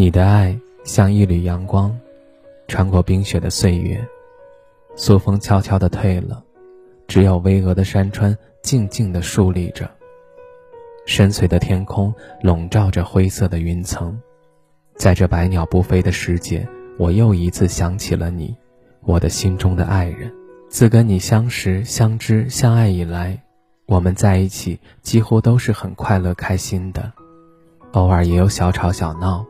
你的爱像一缕阳光，穿过冰雪的岁月，苏风悄悄地退了，只有巍峨的山川静静地竖立着。深邃的天空笼罩着灰色的云层，在这百鸟不飞的世界，我又一次想起了你，我的心中的爱人。自跟你相识、相知、相爱以来，我们在一起几乎都是很快乐、开心的，偶尔也有小吵小闹。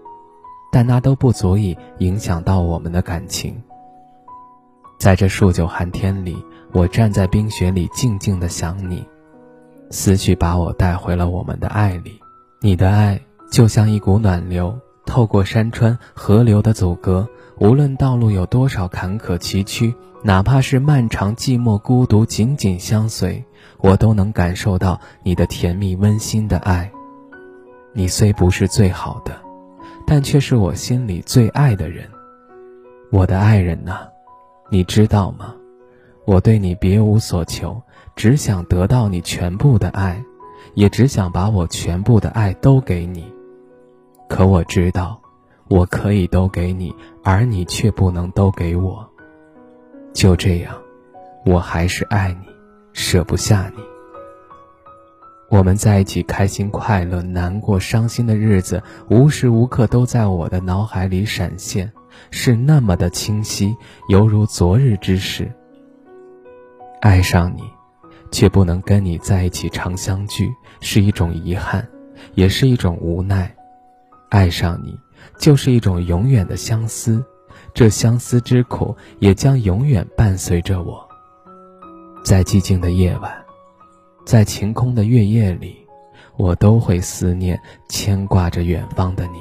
但那都不足以影响到我们的感情。在这数九寒天里，我站在冰雪里，静静的想你，思绪把我带回了我们的爱里。你的爱就像一股暖流，透过山川河流的阻隔，无论道路有多少坎坷崎岖，哪怕是漫长寂寞孤独，紧紧相随，我都能感受到你的甜蜜温馨的爱。你虽不是最好的。但却是我心里最爱的人，我的爱人呐，你知道吗？我对你别无所求，只想得到你全部的爱，也只想把我全部的爱都给你。可我知道，我可以都给你，而你却不能都给我。就这样，我还是爱你，舍不下你。我们在一起，开心、快乐、难过、伤心的日子，无时无刻都在我的脑海里闪现，是那么的清晰，犹如昨日之事。爱上你，却不能跟你在一起常相聚，是一种遗憾，也是一种无奈。爱上你，就是一种永远的相思，这相思之苦，也将永远伴随着我，在寂静的夜晚。在晴空的月夜里，我都会思念、牵挂着远方的你。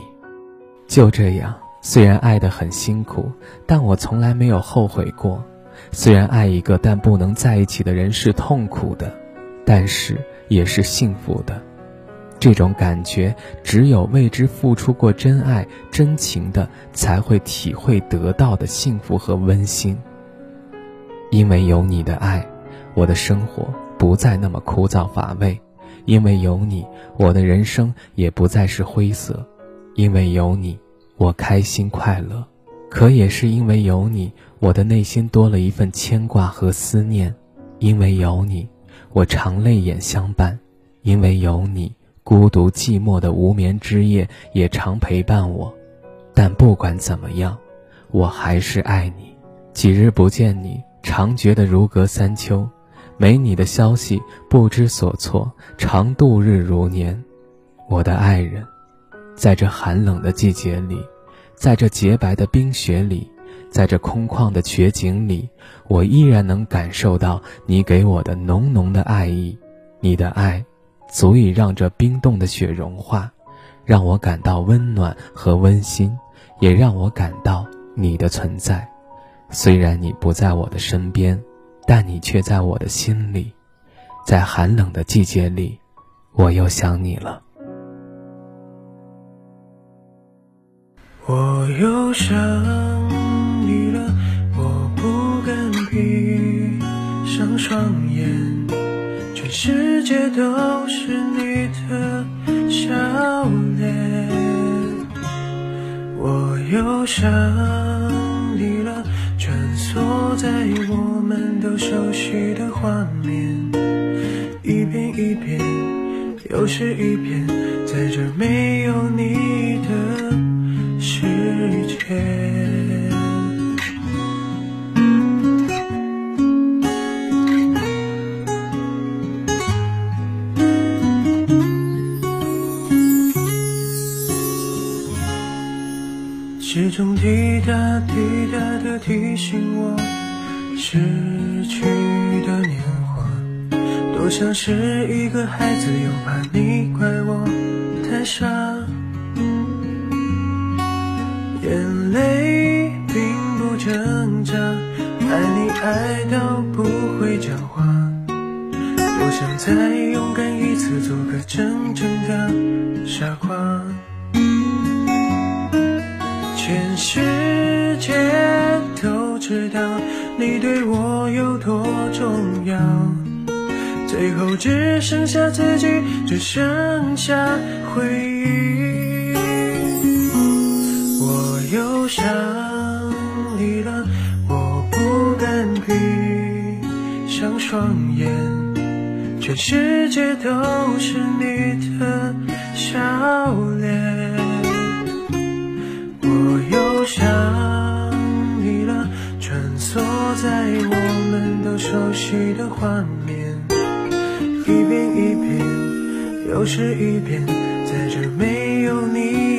就这样，虽然爱得很辛苦，但我从来没有后悔过。虽然爱一个但不能在一起的人是痛苦的，但是也是幸福的。这种感觉，只有为之付出过真爱、真情的，才会体会得到的幸福和温馨。因为有你的爱，我的生活。不再那么枯燥乏味，因为有你，我的人生也不再是灰色。因为有你，我开心快乐。可也是因为有你，我的内心多了一份牵挂和思念。因为有你，我常泪眼相伴。因为有你，孤独寂寞的无眠之夜也常陪伴我。但不管怎么样，我还是爱你。几日不见你，常觉得如隔三秋。没你的消息，不知所措，常度日如年。我的爱人，在这寒冷的季节里，在这洁白的冰雪里，在这空旷的绝景里，我依然能感受到你给我的浓浓的爱意。你的爱，足以让这冰冻的雪融化，让我感到温暖和温馨，也让我感到你的存在。虽然你不在我的身边。但你却在我的心里，在寒冷的季节里，我又想你了。我又想你了，我不敢闭上双眼，全世界都是你的笑脸。我又想。坐在我们都熟悉的画面，一遍一遍，又是一遍，在这没有你的世界。时钟滴答滴答的提醒我，逝去的年华，多像是一个孩子，又怕你怪我太傻。眼泪并不挣扎，爱你爱到不会讲话。我想再勇敢一次，做个真正的傻瓜。全世界都知道你对我有多重要，最后只剩下自己，只剩下回忆。我又想你了，我不敢闭上双眼，全世界都是你的笑脸。熟悉的画面，一遍一遍，又是一遍，在这没有你。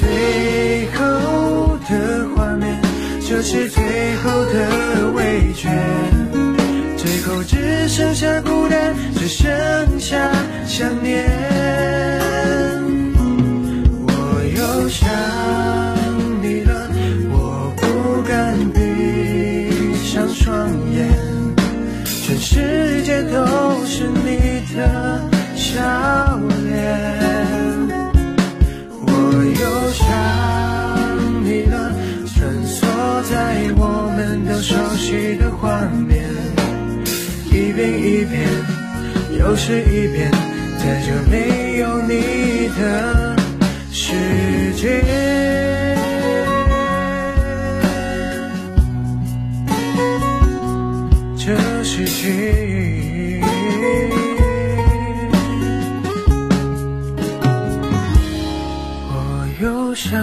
最后的画面，这是最后的味觉，最后只剩下孤单，只剩下想念。我又想你了，我不敢闭上双眼，全世界都是你的笑的画面，一遍一遍，又是一遍，在这没有你的世界。这世界。我又想